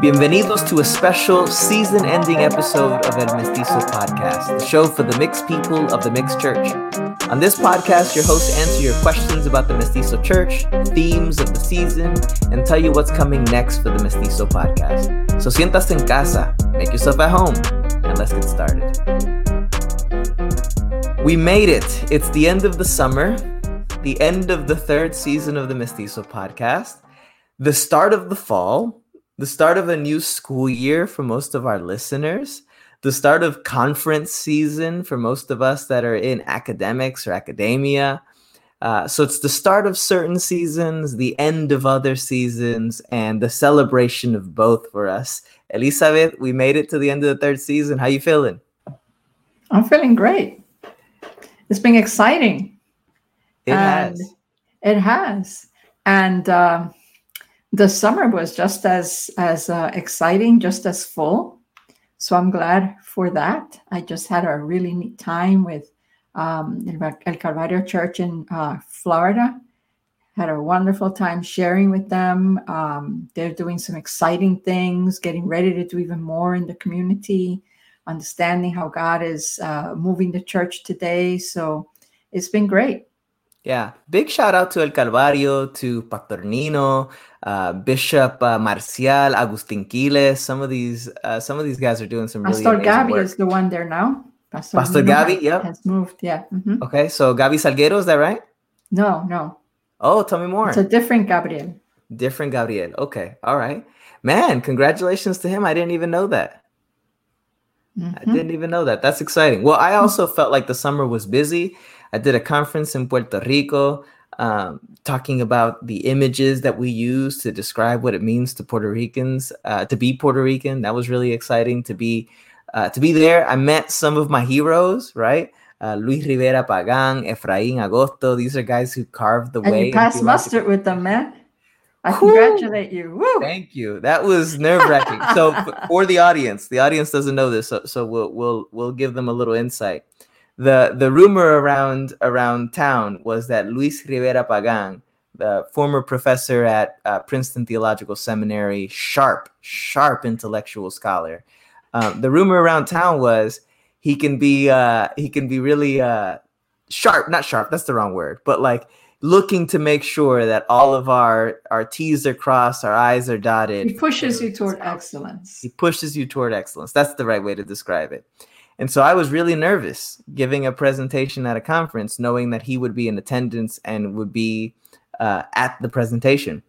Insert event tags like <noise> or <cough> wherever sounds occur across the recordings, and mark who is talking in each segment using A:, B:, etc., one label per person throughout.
A: Bienvenidos to a special season ending episode of El Mestizo Podcast, the show for the mixed people of the mixed church. On this podcast, your hosts answer your questions about the Mestizo Church, themes of the season, and tell you what's coming next for the Mestizo Podcast. So sientas en casa, make yourself at home, and let's get started. We made it. It's the end of the summer, the end of the third season of the Mestizo Podcast, the start of the fall, the start of a new school year for most of our listeners, the start of conference season for most of us that are in academics or academia. Uh, so it's the start of certain seasons, the end of other seasons, and the celebration of both for us. Elizabeth, we made it to the end of the third season. How are you feeling?
B: I'm feeling great. It's been exciting.
A: It and has.
B: It has. And uh, the summer was just as as uh, exciting, just as full. So I'm glad for that. I just had a really neat time with um, El Calvario Church in uh, Florida. Had a wonderful time sharing with them. Um, they're doing some exciting things, getting ready to do even more in the community, understanding how God is uh, moving the church today. So it's been great.
A: Yeah, big shout out to El Calvario, to Pastor Nino, uh, Bishop uh, Marcial, Agustin Quiles. Some of these, uh, some of these guys are doing some really
B: Pastor Gabi
A: work.
B: is the one there now.
A: Pastor, Pastor Gabi, yep,
B: has moved. Yeah. Mm-hmm.
A: Okay, so Gabi Salguero, is that right?
B: No, no.
A: Oh, tell me more.
B: It's a different Gabriel.
A: Different Gabriel. Okay, all right, man. Congratulations to him. I didn't even know that. Mm-hmm. I didn't even know that. That's exciting. Well, I also felt like the summer was busy. I did a conference in Puerto Rico um, talking about the images that we use to describe what it means to Puerto Ricans uh, to be Puerto Rican. That was really exciting to be uh, to be there. I met some of my heroes, right? Uh, Luis Rivera Pagan, Efraín Agosto. These are guys who carved the
B: and
A: way.
B: You passed mustard with them, man. I congratulate you. Woo.
A: Thank you. That was nerve wracking. so <laughs> for the audience, the audience doesn't know this, so, so we'll we'll we'll give them a little insight the the rumor around around town was that Luis Rivera Pagan, the former professor at uh, Princeton Theological Seminary, sharp, sharp intellectual scholar. Um, the rumor around town was he can be uh, he can be really uh, sharp, not sharp. That's the wrong word, but like looking to make sure that all of our our T's are crossed, our I's are dotted.
B: He pushes you toward excellence.
A: He pushes you toward excellence. That's the right way to describe it. And so I was really nervous giving a presentation at a conference, knowing that he would be in attendance and would be uh, at the presentation.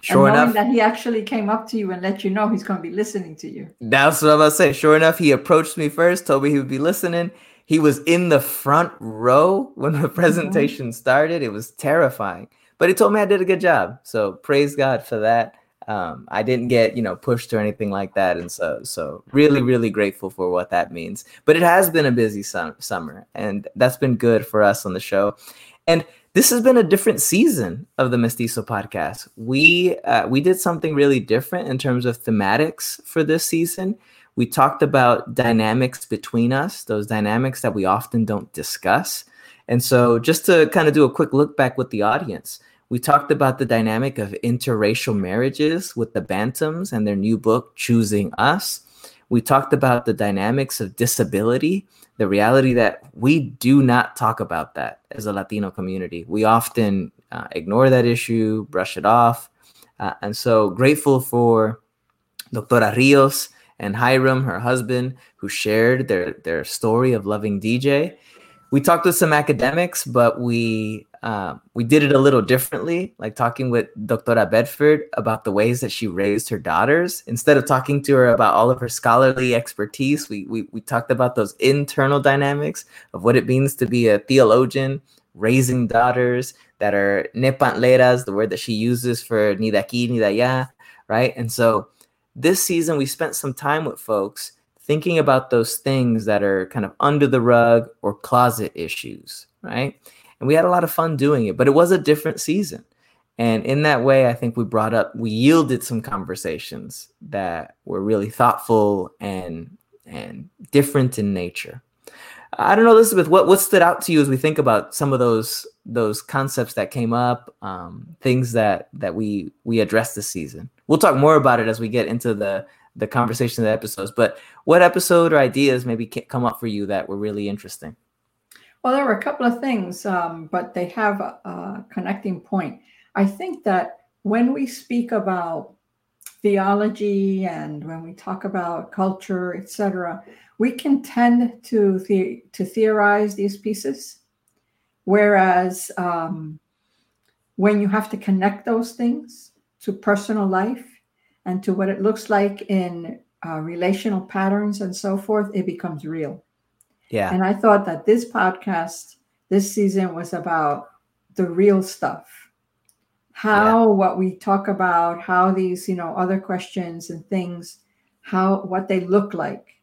B: Sure enough, that he actually came up to you and let you know he's going to be listening to you.
A: That's what I was about to say. Sure enough, he approached me first, told me he would be listening. He was in the front row when the <laughs> presentation mm-hmm. started. It was terrifying, but he told me I did a good job. So praise God for that um, I didn't get you know pushed or anything like that, and so so really really grateful for what that means. But it has been a busy sum- summer, and that's been good for us on the show. And this has been a different season of the Mestizo podcast. We uh, we did something really different in terms of thematics for this season. We talked about dynamics between us, those dynamics that we often don't discuss. And so, just to kind of do a quick look back with the audience, we talked about the dynamic of interracial marriages with the Bantams and their new book, Choosing Us. We talked about the dynamics of disability, the reality that we do not talk about that as a Latino community. We often uh, ignore that issue, brush it off. Uh, and so grateful for Doctora Rios and Hiram, her husband, who shared their, their story of loving DJ we talked with some academics, but we uh, we did it a little differently, like talking with Doctora Bedford about the ways that she raised her daughters. Instead of talking to her about all of her scholarly expertise, we, we, we talked about those internal dynamics of what it means to be a theologian, raising daughters that are nepantleras, the word that she uses for ni de aquí, ni de right? And so this season, we spent some time with folks thinking about those things that are kind of under the rug or closet issues, right? And we had a lot of fun doing it, but it was a different season. And in that way, I think we brought up, we yielded some conversations that were really thoughtful and and different in nature. I don't know, Elizabeth, what what stood out to you as we think about some of those those concepts that came up, um, things that that we we addressed this season. We'll talk more about it as we get into the the conversation of the episodes. But what episode or ideas maybe come up for you that were really interesting?
B: Well, there were a couple of things, um, but they have a, a connecting point. I think that when we speak about theology and when we talk about culture, etc., we can tend to the- to theorize these pieces, whereas um, when you have to connect those things to personal life and to what it looks like in uh, relational patterns and so forth, it becomes real.
A: Yeah.
B: And I thought that this podcast this season was about the real stuff. How yeah. what we talk about, how these, you know, other questions and things, how what they look like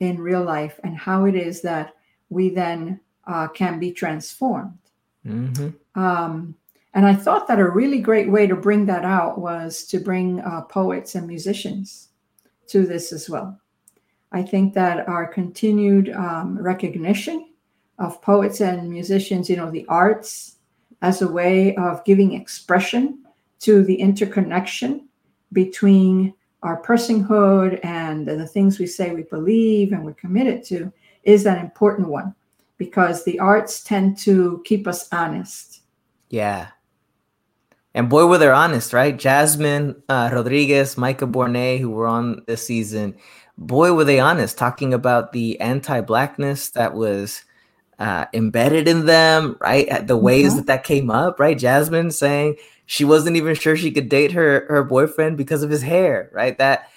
B: in real life, and how it is that we then uh, can be transformed. Mm-hmm. Um, and I thought that a really great way to bring that out was to bring uh, poets and musicians to this as well. I think that our continued um, recognition of poets and musicians, you know, the arts as a way of giving expression to the interconnection between our personhood and the things we say we believe and we're committed to is an important one because the arts tend to keep us honest.
A: Yeah. And boy, were they honest, right? Jasmine uh, Rodriguez, Micah Bournes, who were on this season, boy, were they honest, talking about the anti-blackness that was uh, embedded in them, right? The ways mm-hmm. that that came up, right? Jasmine saying she wasn't even sure she could date her her boyfriend because of his hair, right? That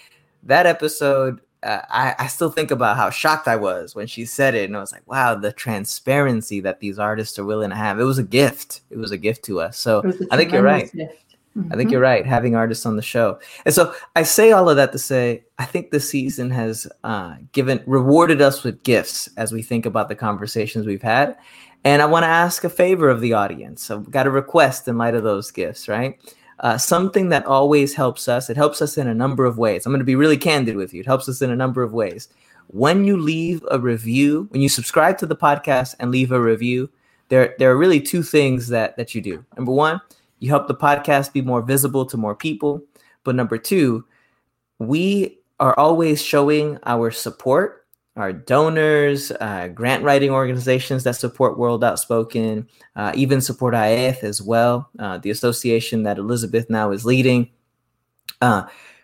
A: that episode, uh, I, I still think about how shocked I was when she said it, and I was like, wow, the transparency that these artists are willing to have. It was a gift. It was a gift to us. So I think you're right. Gift. Mm-hmm. I think you're right, having artists on the show. And so I say all of that to say, I think the season has uh, given, rewarded us with gifts as we think about the conversations we've had. And I want to ask a favor of the audience. I've got a request in light of those gifts, right? Uh, something that always helps us, it helps us in a number of ways. I'm going to be really candid with you. It helps us in a number of ways. When you leave a review, when you subscribe to the podcast and leave a review, there, there are really two things that, that you do. Number one, you help the podcast be more visible to more people. But number two, we are always showing our support, our donors, uh, grant writing organizations that support World Outspoken, uh, even support AETH as well, uh, the association that Elizabeth now is leading. Uh,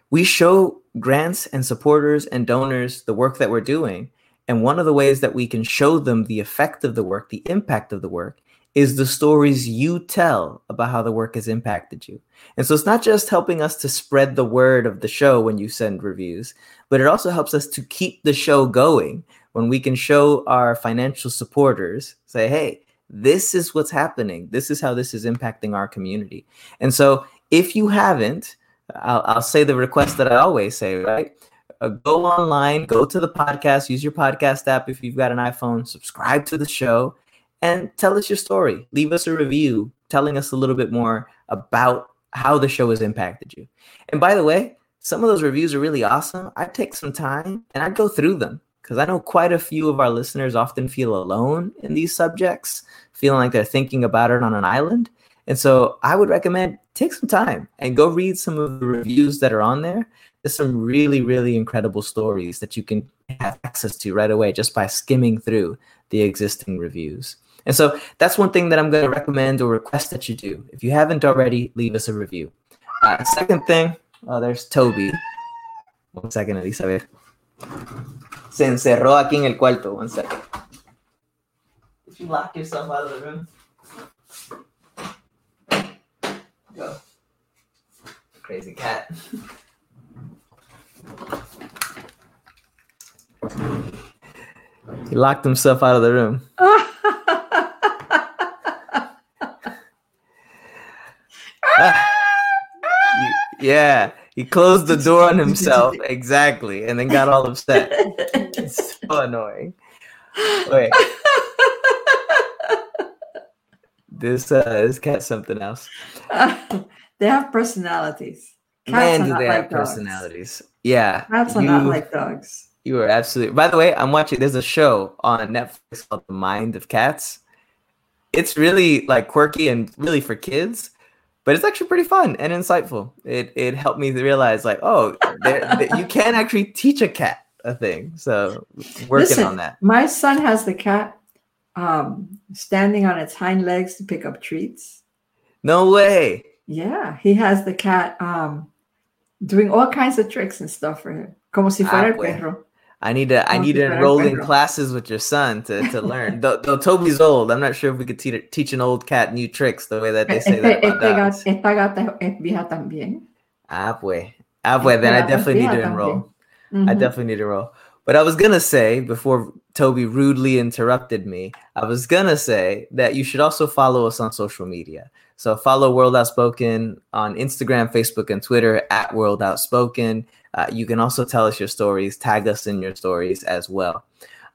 A: we show grants and supporters and donors the work that we're doing. And one of the ways that we can show them the effect of the work, the impact of the work, is the stories you tell about how the work has impacted you. And so it's not just helping us to spread the word of the show when you send reviews, but it also helps us to keep the show going when we can show our financial supporters, say, hey, this is what's happening. This is how this is impacting our community. And so if you haven't, I'll, I'll say the request that I always say, right? Uh, go online, go to the podcast, use your podcast app if you've got an iPhone, subscribe to the show and tell us your story. Leave us a review telling us a little bit more about how the show has impacted you. And by the way, some of those reviews are really awesome. I'd take some time and I'd go through them because I know quite a few of our listeners often feel alone in these subjects, feeling like they're thinking about it on an island. And so I would recommend take some time and go read some of the reviews that are on there. There's some really, really incredible stories that you can have access to right away just by skimming through the existing reviews. And so that's one thing that I'm going to recommend or request that you do. If you haven't already, leave us a review. Uh, second thing, oh, there's Toby. One second, Elizabeth. Se encerró aquí en el cuarto. One second. Did you lock yourself out of the room? Go. Crazy cat. he locked himself out of the room. <laughs> yeah, he closed the door on himself <laughs> exactly, and then got all upset. it's so <laughs> annoying. Wait. This uh, this cat's something else.
B: Uh, they have personalities.
A: Cats Man, do they like have dogs. personalities? Yeah,
B: cats are you, not like dogs.
A: You are absolutely. By the way, I'm watching. There's a show on Netflix called The Mind of Cats it's really like quirky and really for kids, but it's actually pretty fun and insightful. It it helped me realize like, oh, there, you can actually teach a cat a thing. So working Listen, on that.
B: My son has the cat um, standing on its hind legs to pick up treats.
A: No way.
B: Yeah, he has the cat um, doing all kinds of tricks and stuff for him, como si fuera ah, el perro.
A: I need to I need to enroll in classes with your son to, to learn. though, though, Toby's old, I'm not sure if we could te- teach an old cat new tricks the way that they say that. <laughs> About esta, gata es vieja también. Ah, pues. Ah, pues. Then I definitely need to enroll. Mm-hmm. I definitely need to enroll. But I was gonna say before Toby rudely interrupted me, I was gonna say that you should also follow us on social media. So follow World Outspoken on Instagram, Facebook, and Twitter at World Outspoken. Uh, you can also tell us your stories, tag us in your stories as well.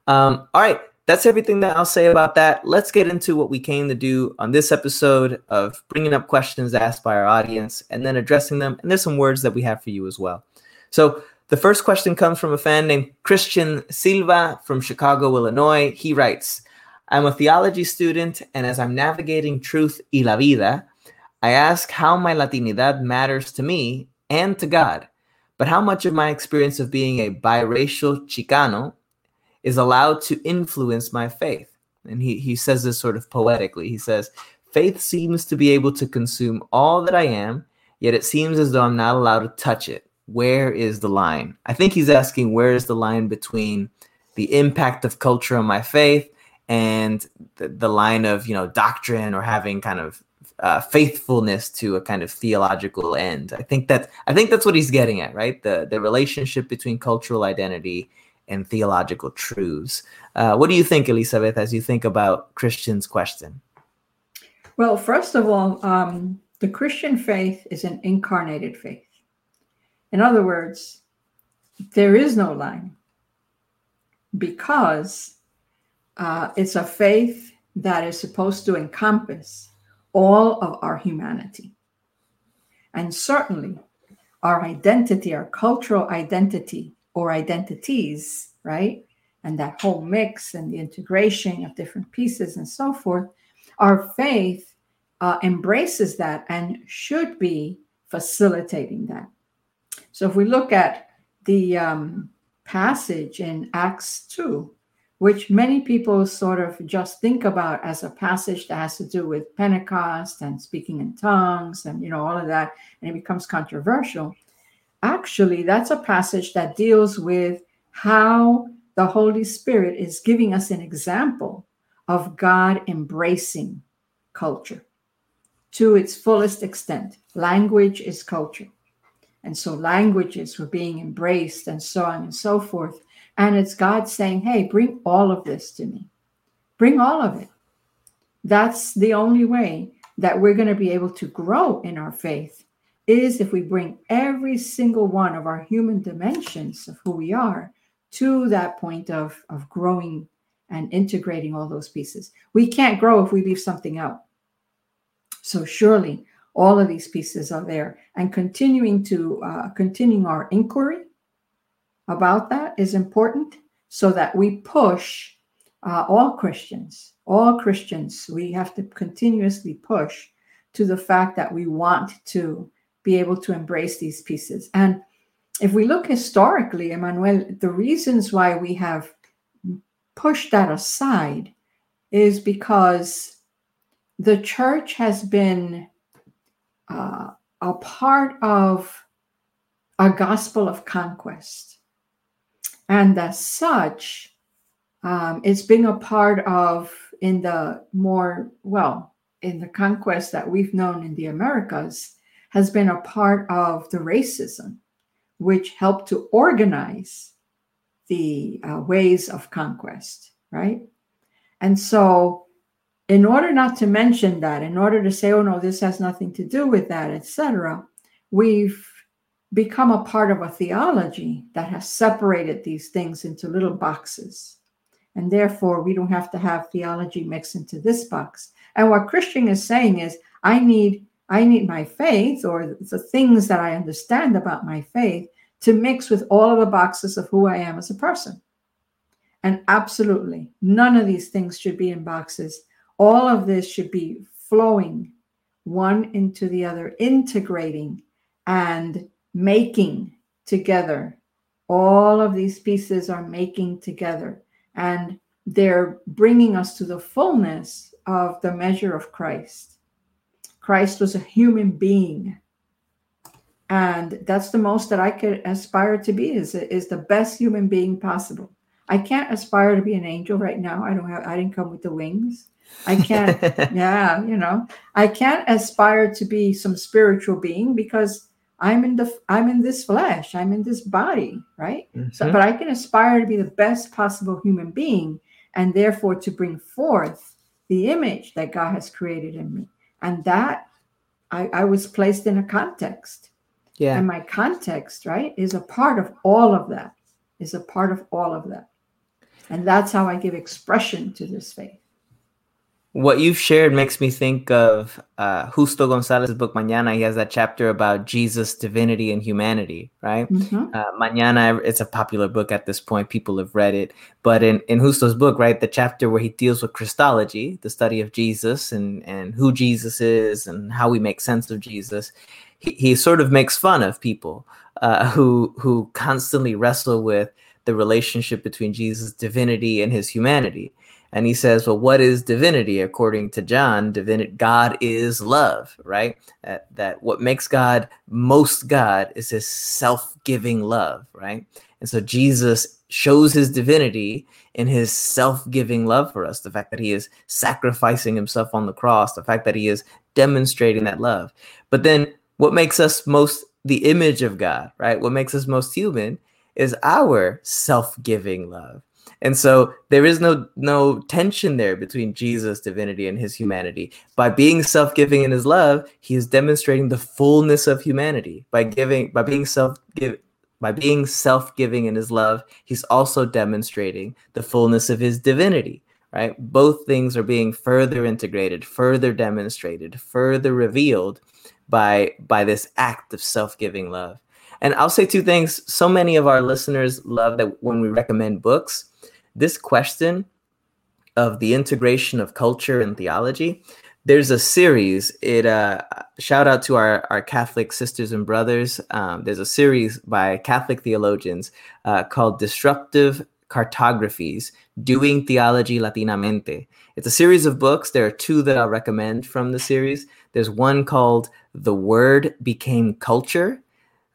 A: Um, all right, that's everything that I'll say about that. Let's get into what we came to do on this episode of bringing up questions asked by our audience and then addressing them. And there's some words that we have for you as well. So the first question comes from a fan named Christian Silva from Chicago, Illinois. He writes, I'm a theology student, and as I'm navigating truth y la vida, I ask how my Latinidad matters to me and to God but how much of my experience of being a biracial Chicano is allowed to influence my faith? And he, he says this sort of poetically. He says, Faith seems to be able to consume all that I am, yet it seems as though I'm not allowed to touch it. Where is the line? I think he's asking, where is the line between the impact of culture on my faith and the, the line of, you know, doctrine or having kind of uh, faithfulness to a kind of theological end. I think that I think that's what he's getting at, right? The the relationship between cultural identity and theological truths. Uh, what do you think, Elizabeth, as you think about Christian's question?
B: Well, first of all, um, the Christian faith is an incarnated faith. In other words, there is no line because uh, it's a faith that is supposed to encompass all of our humanity. And certainly our identity, our cultural identity or identities, right? And that whole mix and the integration of different pieces and so forth, our faith uh, embraces that and should be facilitating that. So if we look at the um, passage in Acts 2, which many people sort of just think about as a passage that has to do with Pentecost and speaking in tongues and you know all of that and it becomes controversial. Actually that's a passage that deals with how the holy spirit is giving us an example of God embracing culture to its fullest extent. Language is culture. And so languages were being embraced and so on and so forth and it's God saying, hey, bring all of this to me. Bring all of it. That's the only way that we're going to be able to grow in our faith is if we bring every single one of our human dimensions of who we are to that point of, of growing and integrating all those pieces. We can't grow if we leave something out. So surely all of these pieces are there and continuing to uh, continuing our inquiry about that is important so that we push uh, all Christians, all Christians, we have to continuously push to the fact that we want to be able to embrace these pieces. And if we look historically, Emmanuel, the reasons why we have pushed that aside is because the church has been uh, a part of a gospel of conquest and as such, um, it's been a part of in the more well in the conquest that we've known in the Americas has been a part of the racism, which helped to organize the uh, ways of conquest, right? And so, in order not to mention that, in order to say, "Oh no, this has nothing to do with that," etc., we've become a part of a theology that has separated these things into little boxes. And therefore, we don't have to have theology mixed into this box. And what Christian is saying is, I need I need my faith or the things that I understand about my faith to mix with all of the boxes of who I am as a person. And absolutely, none of these things should be in boxes. all of this should be flowing one into the other, integrating and making together. All of these pieces are making together and they're bringing us to the fullness of the measure of Christ. Christ was a human being. And that's the most that I could aspire to be is, is the best human being possible. I can't aspire to be an angel right now. I don't have I didn't come with the wings. I can't, <laughs> yeah, you know, I can't aspire to be some spiritual being because I'm in the I'm in this flesh, I'm in this body, right? Mm-hmm. So, but I can aspire to be the best possible human being, and therefore to bring forth the image that God has created in me, and that I, I was placed in a context, yeah, and my context, right, is a part of all of that, is a part of all of that, and that's how I give expression to this faith
A: what you've shared makes me think of uh, Justo Gonzalez's book Mañana. He has that chapter about Jesus' divinity and humanity, right? Mm-hmm. Uh, Mañana, it's a popular book at this point. People have read it. But in, in Justo's book, right, the chapter where he deals with Christology, the study of Jesus and, and who Jesus is and how we make sense of Jesus, he, he sort of makes fun of people uh, who, who constantly wrestle with the relationship between Jesus' divinity and his humanity and he says, Well, what is divinity? According to John, divinity, God is love, right? That, that what makes God most God is his self giving love, right? And so Jesus shows his divinity in his self giving love for us, the fact that he is sacrificing himself on the cross, the fact that he is demonstrating that love. But then what makes us most the image of God, right? What makes us most human is our self giving love and so there is no no tension there between Jesus' divinity and his humanity. By being self-giving in his love, he is demonstrating the fullness of humanity. By giving by being self give by being self-giving in his love, he's also demonstrating the fullness of his divinity. Right? Both things are being further integrated, further demonstrated, further revealed by by this act of self-giving love. And I'll say two things. So many of our listeners love that when we recommend books, this question of the integration of culture and theology, there's a series. It uh, shout out to our, our Catholic sisters and brothers. Um, there's a series by Catholic theologians uh, called Disruptive Cartographies Doing Theology Latinamente. It's a series of books. There are two that I'll recommend from the series. There's one called The Word Became Culture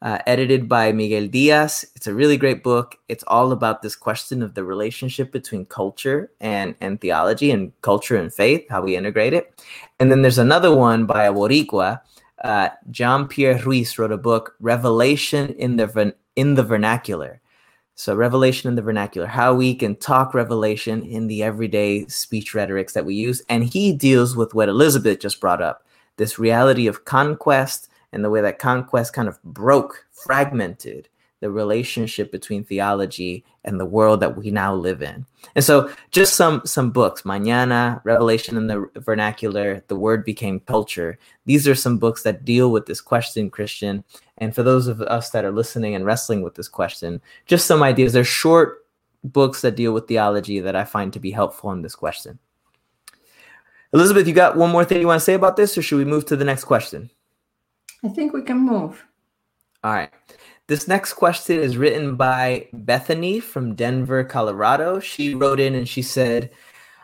A: uh, edited by Miguel Diaz. It's a really great book. It's all about this question of the relationship between culture and, and theology and culture and faith, how we integrate it. And then there's another one by a. Uh, Jean-Pierre Ruiz wrote a book, Revelation in the, in the Vernacular. So, revelation in the vernacular, how we can talk revelation in the everyday speech rhetorics that we use. And he deals with what Elizabeth just brought up this reality of conquest and the way that conquest kind of broke, fragmented the relationship between theology and the world that we now live in. And so just some some books, Mañana, Revelation in the Vernacular, The Word Became Culture. These are some books that deal with this question, Christian. And for those of us that are listening and wrestling with this question, just some ideas. They're short books that deal with theology that I find to be helpful in this question. Elizabeth, you got one more thing you want to say about this, or should we move to the next question?
B: I think we can move.
A: All right. This next question is written by Bethany from Denver, Colorado. She wrote in and she said,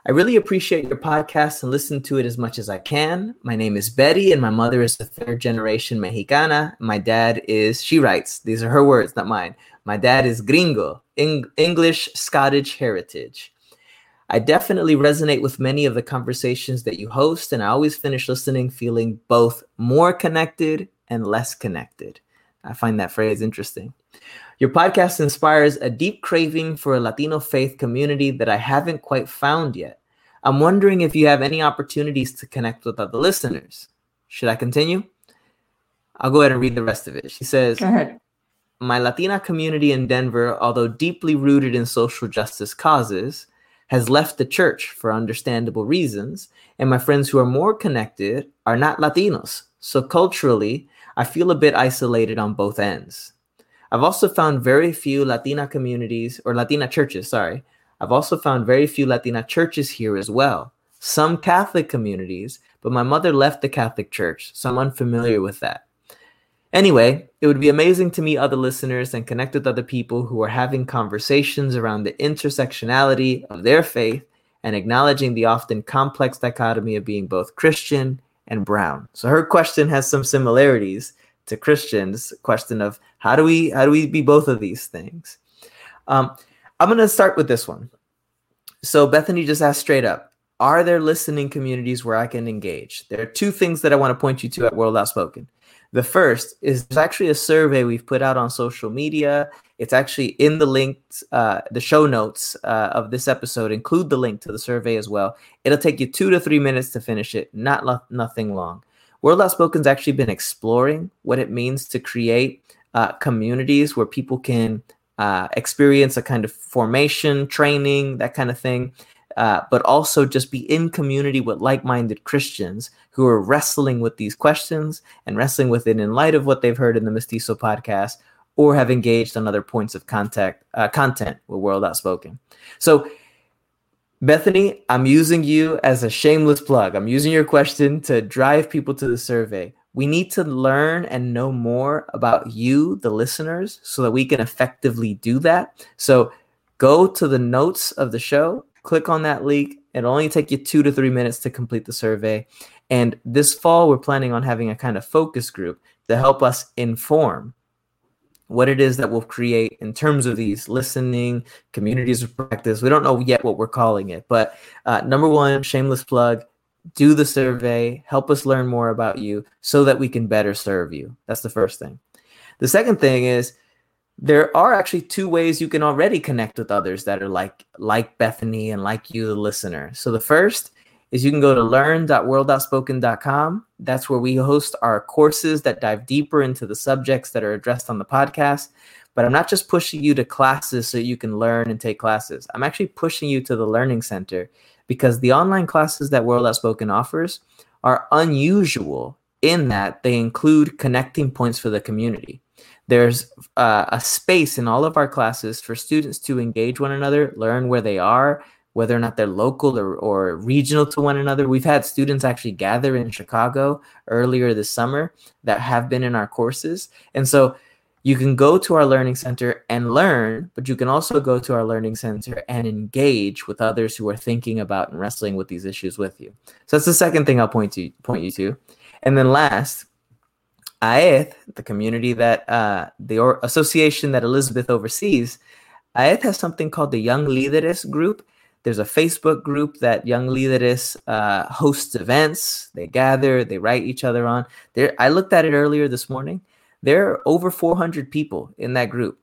A: I really appreciate your podcast and listen to it as much as I can. My name is Betty, and my mother is a third generation Mexicana. My dad is, she writes, these are her words, not mine. My dad is gringo, Eng- English Scottish heritage. I definitely resonate with many of the conversations that you host, and I always finish listening feeling both more connected and less connected. I find that phrase interesting. Your podcast inspires a deep craving for a Latino faith community that I haven't quite found yet. I'm wondering if you have any opportunities to connect with other listeners. Should I continue? I'll go ahead and read the rest of it. She says, My Latina community in Denver, although deeply rooted in social justice causes, has left the church for understandable reasons, and my friends who are more connected are not Latinos. So culturally, I feel a bit isolated on both ends. I've also found very few Latina communities or Latina churches, sorry. I've also found very few Latina churches here as well. some Catholic communities, but my mother left the Catholic Church, so I'm unfamiliar with that. Anyway, it would be amazing to meet other listeners and connect with other people who are having conversations around the intersectionality of their faith and acknowledging the often complex dichotomy of being both Christian and brown. So her question has some similarities to Christian's question of how do we how do we be both of these things? Um, I'm going to start with this one. So Bethany just asked straight up, are there listening communities where I can engage? There are two things that I want to point you to at World Outspoken. The first is actually a survey we've put out on social media. It's actually in the links, uh, the show notes uh, of this episode include the link to the survey as well. It'll take you two to three minutes to finish it, not lo- nothing long. World Outspoken's actually been exploring what it means to create uh, communities where people can uh, experience a kind of formation, training, that kind of thing, uh, but also just be in community with like minded Christians who are wrestling with these questions and wrestling with it in light of what they've heard in the Mestizo podcast or have engaged on other points of contact uh, content with World Outspoken. So, Bethany, I'm using you as a shameless plug. I'm using your question to drive people to the survey. We need to learn and know more about you, the listeners, so that we can effectively do that. So, go to the notes of the show click on that link. It'll only take you two to three minutes to complete the survey. And this fall, we're planning on having a kind of focus group to help us inform what it is that we'll create in terms of these listening communities of practice. We don't know yet what we're calling it, but uh, number one, shameless plug do the survey, help us learn more about you so that we can better serve you. That's the first thing. The second thing is there are actually two ways you can already connect with others that are like like Bethany and like you, the listener. So the first is you can go to learn.worldoutspoken.com. That's where we host our courses that dive deeper into the subjects that are addressed on the podcast. But I'm not just pushing you to classes so you can learn and take classes. I'm actually pushing you to the Learning Center because the online classes that World Outspoken offers are unusual in that they include connecting points for the community. There's uh, a space in all of our classes for students to engage one another, learn where they are, whether or not they're local or, or regional to one another. We've had students actually gather in Chicago earlier this summer that have been in our courses. And so you can go to our learning center and learn, but you can also go to our learning center and engage with others who are thinking about and wrestling with these issues with you. So that's the second thing I'll point to point you to. And then last, AETH, the community that uh, the or- association that Elizabeth oversees, AETH has something called the Young Líderes Group. There's a Facebook group that Young Líderes uh, hosts events. They gather, they write each other on. There, I looked at it earlier this morning. There are over 400 people in that group.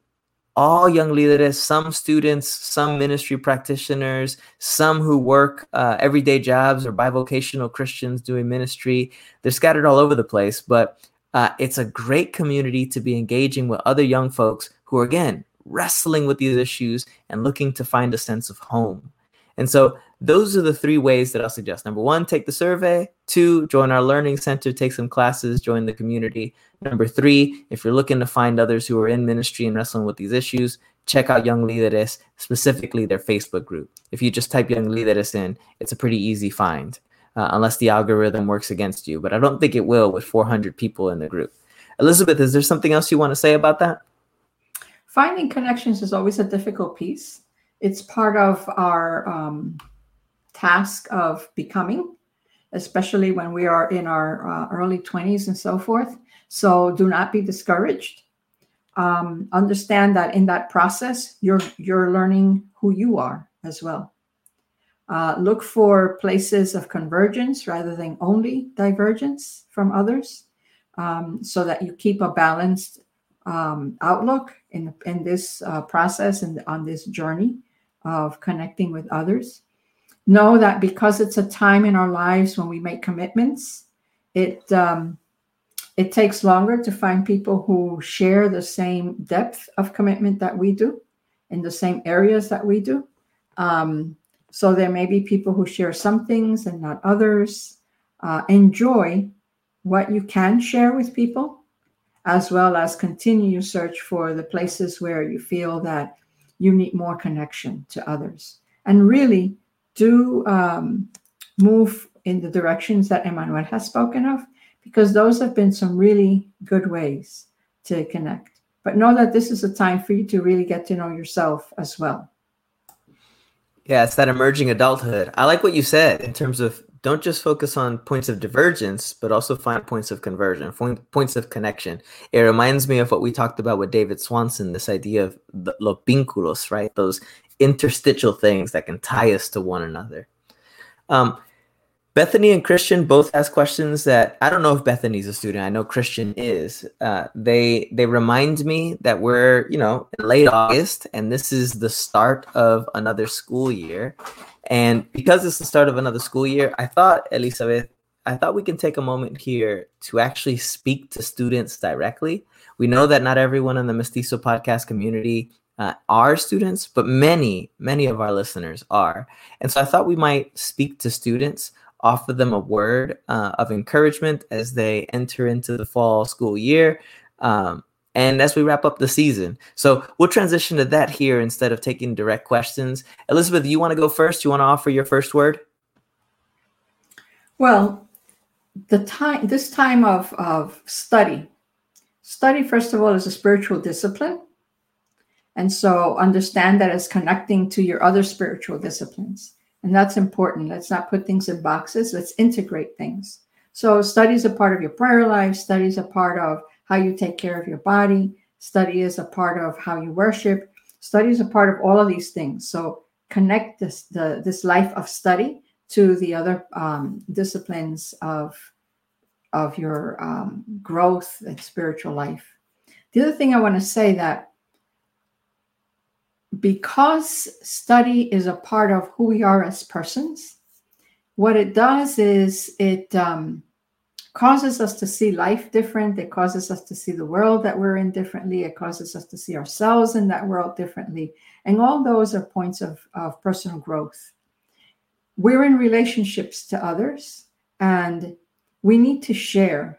A: All young leaders, some students, some ministry practitioners, some who work uh, everyday jobs or bivocational Christians doing ministry. They're scattered all over the place, but uh, it's a great community to be engaging with other young folks who are, again, wrestling with these issues and looking to find a sense of home. And so those are the three ways that I'll suggest. Number one, take the survey. Two, join our learning center, take some classes, join the community. Number three, if you're looking to find others who are in ministry and wrestling with these issues, check out Young Líderes, specifically their Facebook group. If you just type Young Líderes in, it's a pretty easy find uh, unless the algorithm works against you. But I don't think it will with 400 people in the group. Elizabeth, is there something else you want to say about that?
B: Finding connections is always a difficult piece. It's part of our um, task of becoming, especially when we are in our uh, early 20s and so forth. So do not be discouraged. Um, understand that in that process, you're you're learning who you are as well. Uh, look for places of convergence rather than only divergence from others um, so that you keep a balanced um, outlook in, in this uh, process and on this journey of connecting with others. Know that because it's a time in our lives when we make commitments, it um, it takes longer to find people who share the same depth of commitment that we do in the same areas that we do. Um, so there may be people who share some things and not others. Uh, enjoy what you can share with people, as well as continue your search for the places where you feel that you need more connection to others. And really do um, move in the directions that Emmanuel has spoken of, because those have been some really good ways to connect. But know that this is a time for you to really get to know yourself as well.
A: Yeah, it's that emerging adulthood. I like what you said in terms of don't just focus on points of divergence, but also find points of conversion, points of connection. It reminds me of what we talked about with David Swanson, this idea of the, los vínculos, right? Those interstitial things that can tie us to one another. Um, Bethany and Christian both ask questions that I don't know if Bethany's a student. I know Christian is. Uh, they they remind me that we're you know late August and this is the start of another school year, and because it's the start of another school year, I thought Elizabeth, I thought we can take a moment here to actually speak to students directly. We know that not everyone in the Mestizo podcast community uh, are students, but many, many of our listeners are. And so I thought we might speak to students offer them a word uh, of encouragement as they enter into the fall school year um, and as we wrap up the season. So we'll transition to that here instead of taking direct questions. Elizabeth, you want to go first? You want to offer your first word?
B: Well, the time this time of, of study. Study, first of all, is a spiritual discipline. And so understand that as connecting to your other spiritual disciplines. And that's important. Let's not put things in boxes. Let's integrate things. So study is a part of your prayer life. Study is a part of how you take care of your body. Study is a part of how you worship. Study is a part of all of these things. So connect this the this life of study to the other um, disciplines of of your um, growth and spiritual life. The other thing I want to say that because study is a part of who we are as persons, what it does is it um, causes us to see life different. It causes us to see the world that we're in differently. It causes us to see ourselves in that world differently. And all those are points of, of personal growth. We're in relationships to others, and we need to share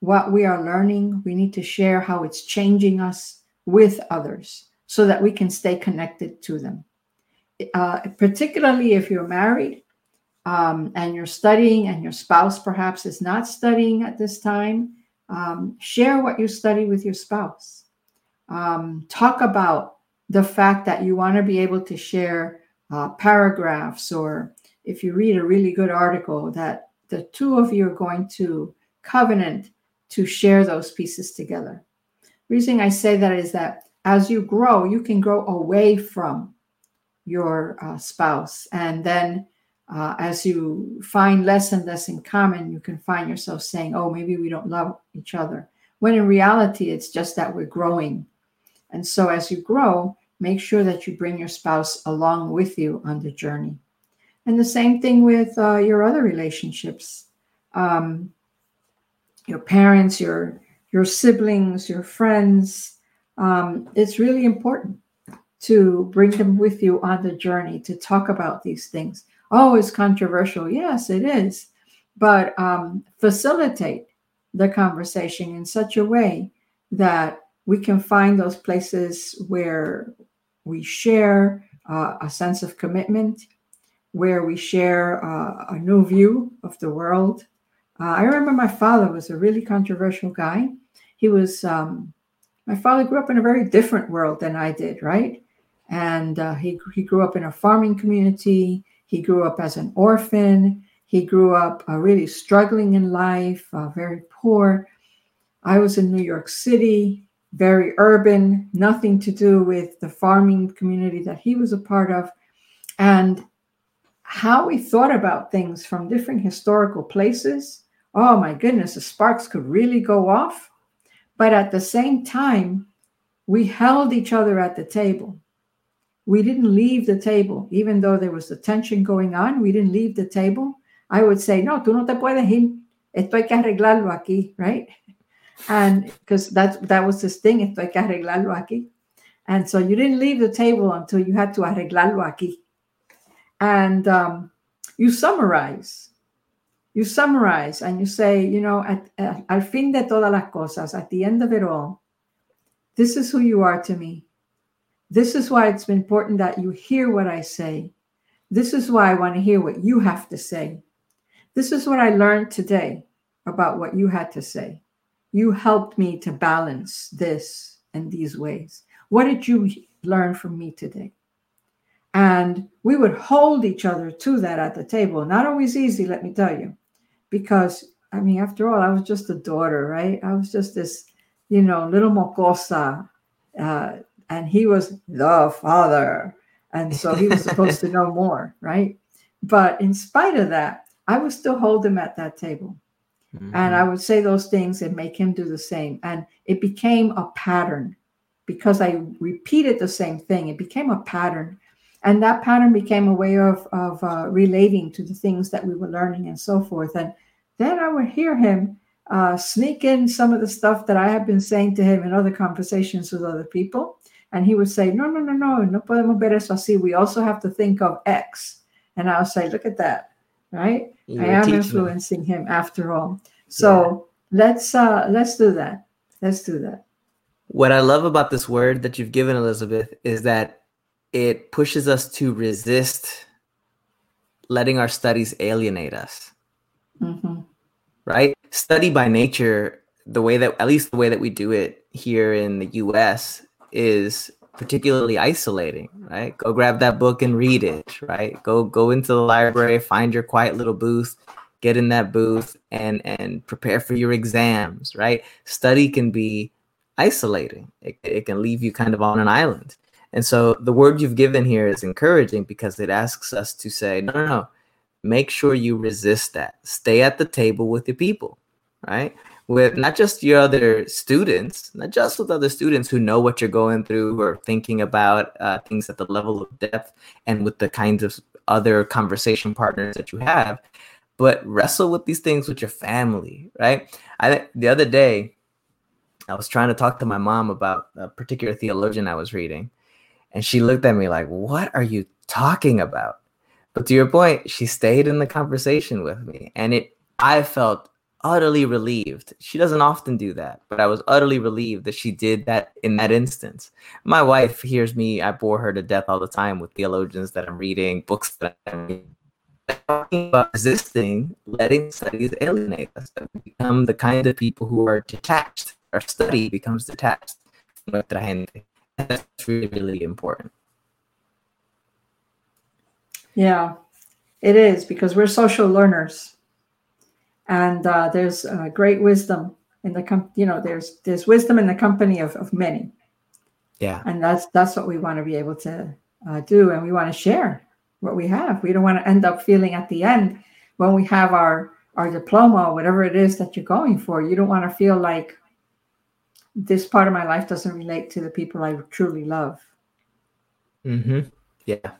B: what we are learning. We need to share how it's changing us with others so that we can stay connected to them. Uh, particularly if you're married um, and you're studying and your spouse perhaps is not studying at this time, um, share what you study with your spouse. Um, talk about the fact that you want to be able to share uh, paragraphs or if you read a really good article that the two of you are going to covenant to share those pieces together. The reason I say that is that as you grow, you can grow away from your uh, spouse. And then uh, as you find less and less in common, you can find yourself saying, oh, maybe we don't love each other. When in reality, it's just that we're growing. And so as you grow, make sure that you bring your spouse along with you on the journey. And the same thing with uh, your other relationships. Um, your parents, your your siblings, your friends, um, it's really important to bring them with you on the journey to talk about these things. Oh, it's controversial. Yes, it is. But um, facilitate the conversation in such a way that we can find those places where we share uh, a sense of commitment, where we share uh, a new view of the world. Uh, I remember my father was a really controversial guy. He was um, my father grew up in a very different world than I did, right? And uh, he, he grew up in a farming community. He grew up as an orphan. He grew up uh, really struggling in life, uh, very poor. I was in New York City, very urban, nothing to do with the farming community that he was a part of. And how we thought about things from different historical places. Oh my goodness, the sparks could really go off. But at the same time, we held each other at the table. We didn't leave the table, even though there was the tension going on. We didn't leave the table. I would say, no, tú no te puedes ir. Esto hay que arreglarlo aquí, right? And because that that was this thing, esto hay que arreglarlo aquí. And so you didn't leave the table until you had to arreglarlo aquí. And um, you summarize you summarize and you say, you know, at, at, al fin de todas las cosas, at the end of it all, this is who you are to me. This is why it's important that you hear what I say. This is why I want to hear what you have to say. This is what I learned today about what you had to say. You helped me to balance this and these ways. What did you learn from me today? And we would hold each other to that at the table. Not always easy, let me tell you, because I mean, after all, I was just a daughter, right? I was just this, you know, little mocosa. Uh, and he was the father. And so he was supposed to <laughs> know more, right? But in spite of that, I would still hold him at that table. Mm-hmm. And I would say those things and make him do the same. And it became a pattern because I repeated the same thing. It became a pattern. And that pattern became a way of, of uh, relating to the things that we were learning and so forth. And then I would hear him uh, sneak in some of the stuff that I had been saying to him in other conversations with other people. And he would say, No, no, no, no, no podemos ver eso así. We also have to think of X. And I'll say, Look at that, right? You I am influencing him after all. So yeah. let's uh let's do that. Let's do that.
A: What I love about this word that you've given, Elizabeth, is that it pushes us to resist letting our studies alienate us. Mm-hmm. Right? Study by nature, the way that, at least the way that we do it here in the US, is particularly isolating, right? Go grab that book and read it, right? Go go into the library, find your quiet little booth, get in that booth and and prepare for your exams, right? Study can be isolating. It, it can leave you kind of on an island. And so the word you've given here is encouraging because it asks us to say, no, no, no, make sure you resist that. Stay at the table with your people, right? With not just your other students, not just with other students who know what you're going through or thinking about uh, things at the level of depth and with the kinds of other conversation partners that you have, but wrestle with these things with your family, right? I the other day I was trying to talk to my mom about a particular theologian I was reading, and she looked at me like, "What are you talking about?" But to your point, she stayed in the conversation with me, and it I felt utterly relieved. She doesn't often do that, but I was utterly relieved that she did that in that instance. My wife hears me, I bore her to death all the time with theologians that I'm reading, books that I'm reading. Talking about resisting letting studies alienate us, become the kind of people who are detached our study becomes detached. That's really, really important.
B: Yeah, it is because we're social learners, and uh, there's uh, great wisdom in the com- you know there's there's wisdom in the company of, of many.
A: Yeah,
B: and that's that's what we want to be able to uh, do, and we want to share what we have. We don't want to end up feeling at the end when we have our our diploma or whatever it is that you're going for. You don't want to feel like this part of my life doesn't relate to the people I truly love.
A: Mm-hmm. Yeah.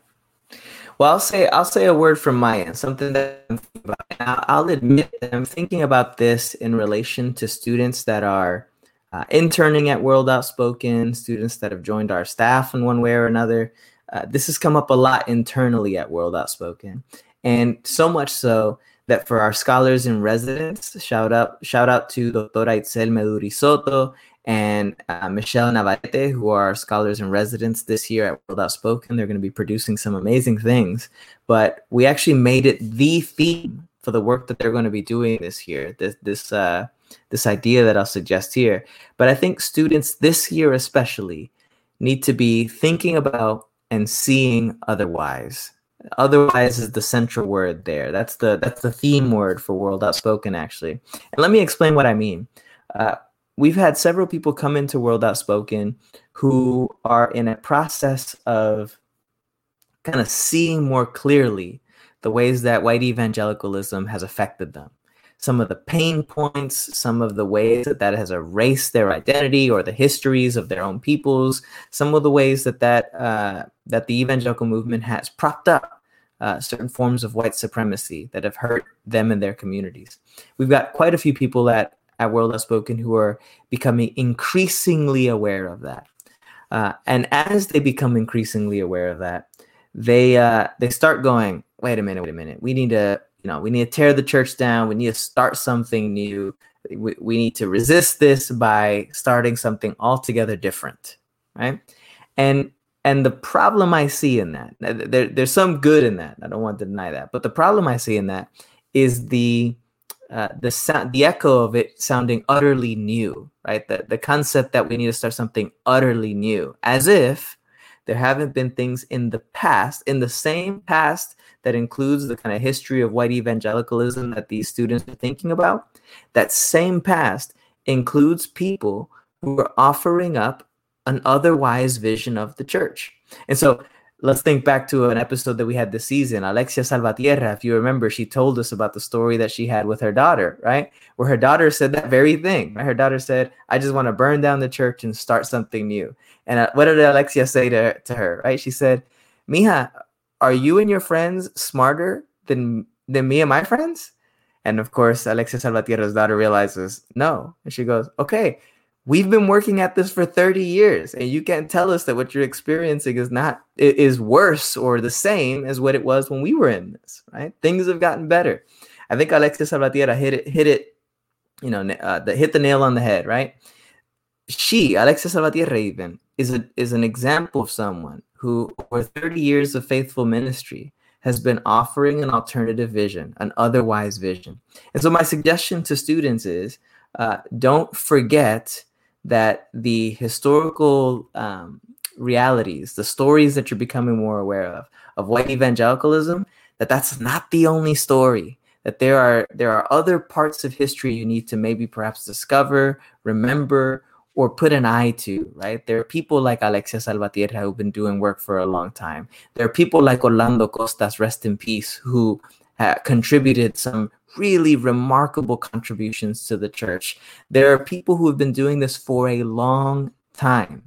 A: Well, I'll say I'll say a word from my end, something that I'm thinking about. I'll admit that I'm thinking about this in relation to students that are uh, interning at World Outspoken, students that have joined our staff in one way or another. Uh, this has come up a lot internally at World Outspoken, and so much so that for our scholars in residence, shout out shout out to Dr. Itzel Meduri Soto and uh, Michelle Navarrete, who are scholars in residence this year at World Outspoken. They're going to be producing some amazing things. But we actually made it the theme for the work that they're going to be doing this year. This this uh, this idea that I'll suggest here. But I think students this year especially need to be thinking about and seeing otherwise. Otherwise is the central word there. That's the that's the theme word for World Outspoken actually. And let me explain what I mean. Uh, we've had several people come into World Outspoken who are in a process of kind of seeing more clearly the ways that white evangelicalism has affected them. Some of the pain points, some of the ways that that has erased their identity or the histories of their own peoples, some of the ways that that uh, that the evangelical movement has propped up uh, certain forms of white supremacy that have hurt them and their communities. We've got quite a few people that at World Outspoken who are becoming increasingly aware of that. Uh, and as they become increasingly aware of that, they uh, they start going, wait a minute, wait a minute. We need to, you know, we need to tear the church down. We need to start something new. We, we need to resist this by starting something altogether different, right? And and the problem I see in that, there, there's some good in that. I don't want to deny that, but the problem I see in that is the uh, the sound, the echo of it sounding utterly new, right? The the concept that we need to start something utterly new, as if there haven't been things in the past, in the same past that includes the kind of history of white evangelicalism that these students are thinking about. That same past includes people who are offering up an otherwise vision of the church. And so let's think back to an episode that we had this season. Alexia Salvatierra, if you remember, she told us about the story that she had with her daughter, right? Where her daughter said that very thing. Right? Her daughter said, I just want to burn down the church and start something new. And uh, what did Alexia say to, to her, right? She said, Mija, are you and your friends smarter than, than me and my friends? And of course, Alexia Salvatierra's daughter realizes, no. And she goes, okay, we've been working at this for 30 years and you can't tell us that what you're experiencing is not is worse or the same as what it was when we were in this right? Things have gotten better. I think Alexia Salvatierra hit it hit it you know uh, the, hit the nail on the head right? She Alexia Salvatierra even is a, is an example of someone who over 30 years of faithful ministry has been offering an alternative vision an otherwise vision. And so my suggestion to students is uh, don't forget that the historical um, realities, the stories that you're becoming more aware of, of white evangelicalism, that that's not the only story. That there are there are other parts of history you need to maybe perhaps discover, remember, or put an eye to. Right? There are people like Alexia Salvatierra who've been doing work for a long time. There are people like Orlando Costas, rest in peace, who contributed some really remarkable contributions to the church. There are people who have been doing this for a long time,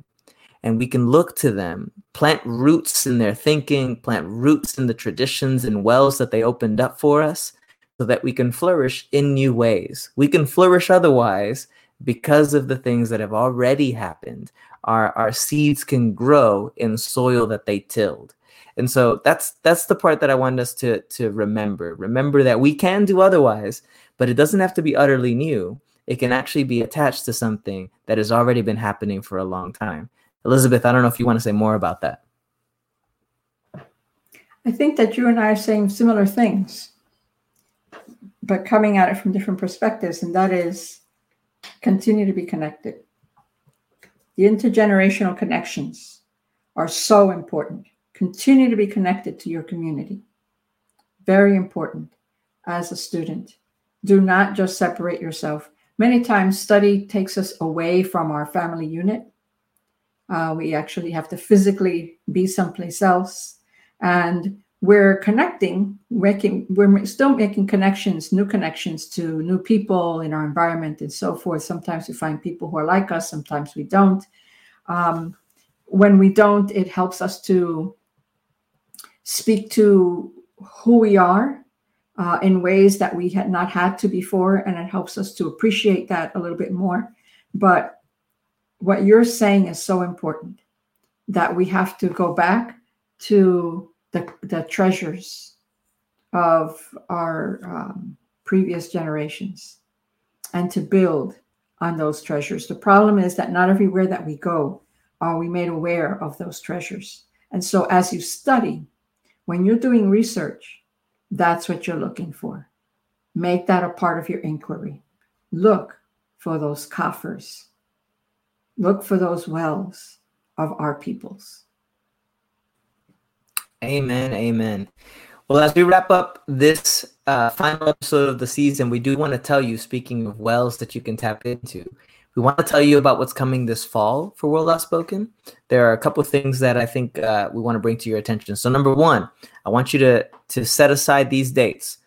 A: and we can look to them, plant roots in their thinking, plant roots in the traditions and wells that they opened up for us so that we can flourish in new ways. We can flourish otherwise because of the things that have already happened. Our, our seeds can grow in soil that they tilled. And so that's that's the part that I want us to to remember. Remember that we can do otherwise, but it doesn't have to be utterly new. It can actually be attached to something that has already been happening for a long time. Elizabeth, I don't know if you want to say more about that.
B: I think that you and I are saying similar things, but coming at it from different perspectives, and that is continue to be connected. The intergenerational connections are so important. Continue to be connected to your community. Very important as a student. Do not just separate yourself. Many times, study takes us away from our family unit. Uh, we actually have to physically be someplace else. And we're connecting, making, we're still making connections, new connections to new people in our environment and so forth. Sometimes we find people who are like us, sometimes we don't. Um, when we don't, it helps us to speak to who we are uh, in ways that we had not had to before, and it helps us to appreciate that a little bit more. But what you're saying is so important that we have to go back to the, the treasures of our um, previous generations and to build on those treasures. The problem is that not everywhere that we go are we made aware of those treasures. And so as you study, when you're doing research, that's what you're looking for. Make that a part of your inquiry. Look for those coffers. Look for those wells of our peoples.
A: Amen. Amen. Well, as we wrap up this uh, final episode of the season, we do want to tell you, speaking of wells that you can tap into, we want to tell you about what's coming this fall for World Outspoken. There are a couple of things that I think uh, we want to bring to your attention. So, number one, I want you to, to set aside these dates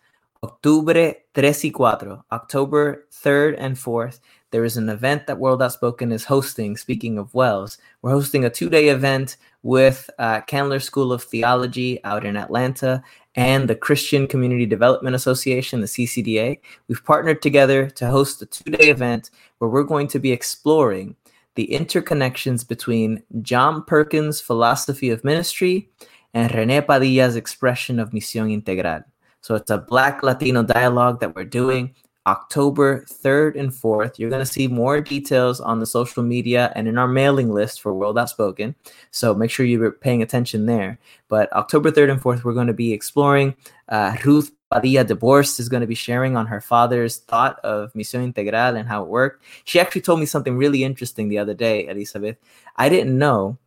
A: Octubre 3 y 4, October 3rd and 4th. There is an event that World Outspoken is hosting. Speaking of Wells, we're hosting a two day event with uh, Candler School of Theology out in Atlanta and the Christian Community Development Association, the CCDA. We've partnered together to host a two day event where we're going to be exploring the interconnections between John Perkins' philosophy of ministry and Rene Padilla's expression of Misión Integral. So it's a Black Latino dialogue that we're doing. October 3rd and 4th. You're going to see more details on the social media and in our mailing list for World Outspoken. So make sure you're paying attention there. But October 3rd and 4th, we're going to be exploring uh, Ruth Padilla DeBorst is going to be sharing on her father's thought of Misión Integral and how it worked. She actually told me something really interesting the other day, Elizabeth. I didn't know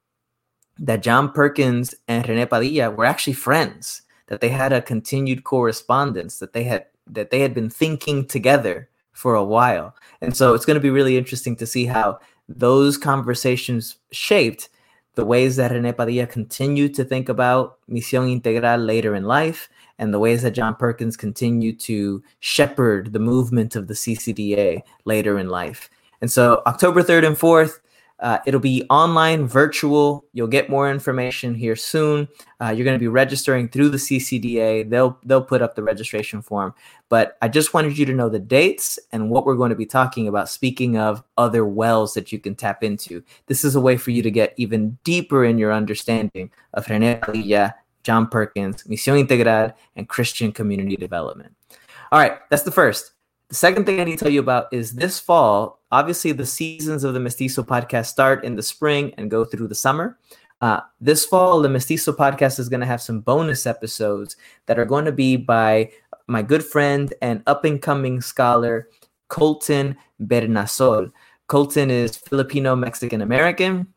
A: that John Perkins and Rene Padilla were actually friends, that they had a continued correspondence, that they had that they had been thinking together for a while. And so it's going to be really interesting to see how those conversations shaped the ways that Rene Padilla continued to think about Misión Integral later in life and the ways that John Perkins continued to shepherd the movement of the CCDA later in life. And so October 3rd and 4th, uh, it'll be online, virtual. You'll get more information here soon. Uh, you're going to be registering through the CCDA. They'll they'll put up the registration form. But I just wanted you to know the dates and what we're going to be talking about. Speaking of other wells that you can tap into, this is a way for you to get even deeper in your understanding of René Padilla, John Perkins, Misión Integral, and Christian community development. All right, that's the first. The second thing I need to tell you about is this fall. Obviously, the seasons of the Mestizo podcast start in the spring and go through the summer. Uh, this fall, the Mestizo podcast is going to have some bonus episodes that are going to be by my good friend and up and coming scholar, Colton Bernasol. Colton is Filipino Mexican American.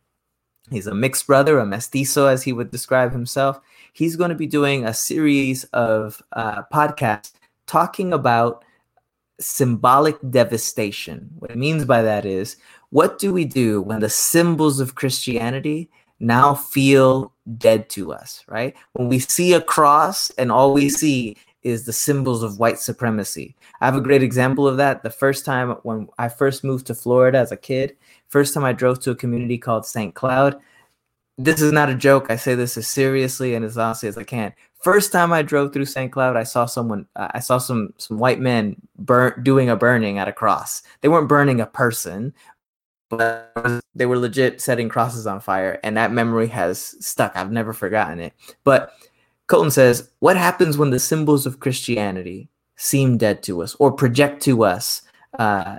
A: He's a mixed brother, a mestizo, as he would describe himself. He's going to be doing a series of uh, podcasts talking about symbolic devastation. What it means by that is what do we do when the symbols of Christianity now feel dead to us, right? When we see a cross and all we see is the symbols of white supremacy. I have a great example of that. The first time when I first moved to Florida as a kid, first time I drove to a community called St. Cloud. This is not a joke. I say this as seriously and as honestly as I can. First time I drove through St. Cloud, I saw someone. Uh, I saw some some white men burn doing a burning at a cross. They weren't burning a person, but they were legit setting crosses on fire, and that memory has stuck. I've never forgotten it. But Colton says, "What happens when the symbols of Christianity seem dead to us or project to us uh,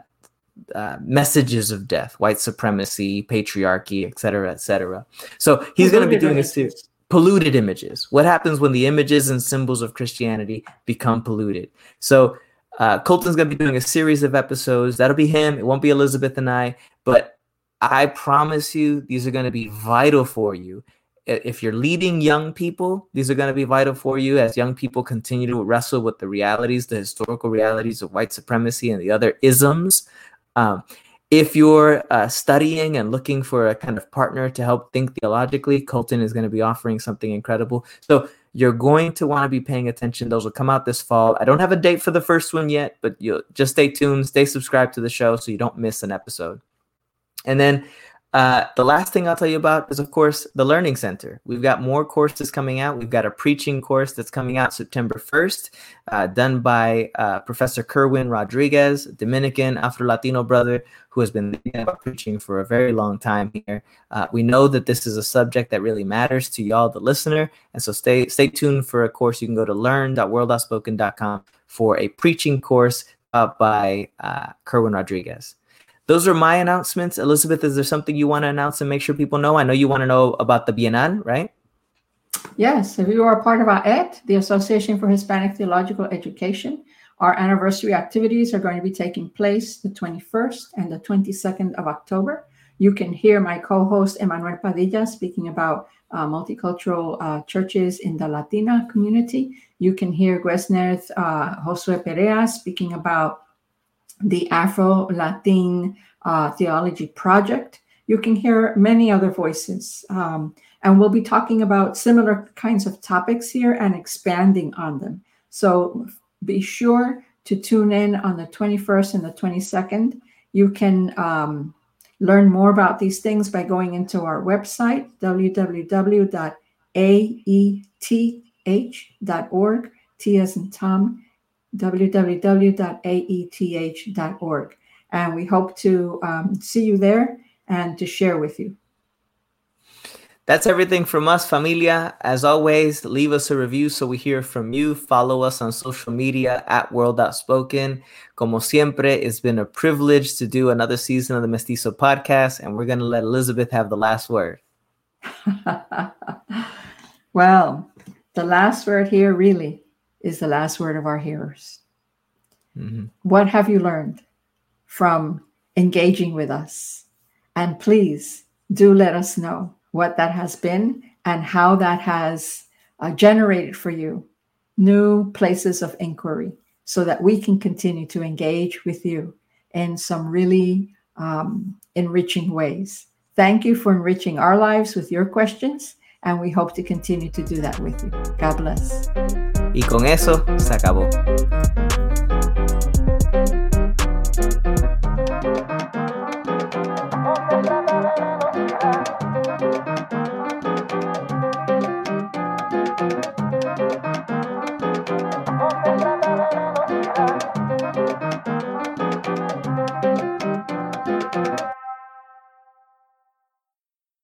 A: uh, messages of death, white supremacy, patriarchy, etc., etc." So he's going to be doing a series polluted images. What happens when the images and symbols of Christianity become polluted? So uh, Colton's going to be doing a series of episodes. That'll be him. It won't be Elizabeth and I, but I promise you, these are going to be vital for you. If you're leading young people, these are going to be vital for you as young people continue to wrestle with the realities, the historical realities of white supremacy and the other isms. Um, if you're uh, studying and looking for a kind of partner to help think theologically, Colton is going to be offering something incredible. So you're going to want to be paying attention. Those will come out this fall. I don't have a date for the first one yet, but you just stay tuned, stay subscribed to the show so you don't miss an episode. And then uh, the last thing I'll tell you about is, of course, the Learning Center. We've got more courses coming out. We've got a preaching course that's coming out September 1st, uh, done by uh, Professor Kerwin Rodriguez, Dominican Afro Latino brother who has been preaching for a very long time here. Uh, we know that this is a subject that really matters to y'all, the listener, and so stay stay tuned for a course. You can go to learn.worldoutspoken.com for a preaching course by uh, Kerwin Rodriguez those are my announcements. Elizabeth, is there something you want to announce and make sure people know? I know you want to know about the Bienal, right?
B: Yes, if you are part of AETH, the Association for Hispanic Theological Education, our anniversary activities are going to be taking place the 21st and the 22nd of October. You can hear my co host Emmanuel Padilla speaking about uh, multicultural uh, churches in the Latina community. You can hear Gwesnerth uh, Josue Perea speaking about the Afro Latin uh, Theology Project. You can hear many other voices. Um, and we'll be talking about similar kinds of topics here and expanding on them. So be sure to tune in on the 21st and the 22nd. You can um, learn more about these things by going into our website, www.aeth.org, T as in Tom, www.aeth.org. And we hope to um, see you there and to share with you.
A: That's everything from us, familia. As always, leave us a review so we hear from you. Follow us on social media at World Outspoken. Como siempre, it's been a privilege to do another season of the Mestizo podcast, and we're going to let Elizabeth have the last word. <laughs>
B: well, the last word here really is the last word of our hearers.
A: Mhm.
B: What have you learned from engaging with us? And please do let us know what that has been and how that has uh, generated for you new places of inquiry so that we can continue to engage with you in some really um, enriching ways. Thank you for enriching our lives with your questions, and we hope to continue to do that with you. God bless.
A: Y con eso se acabó.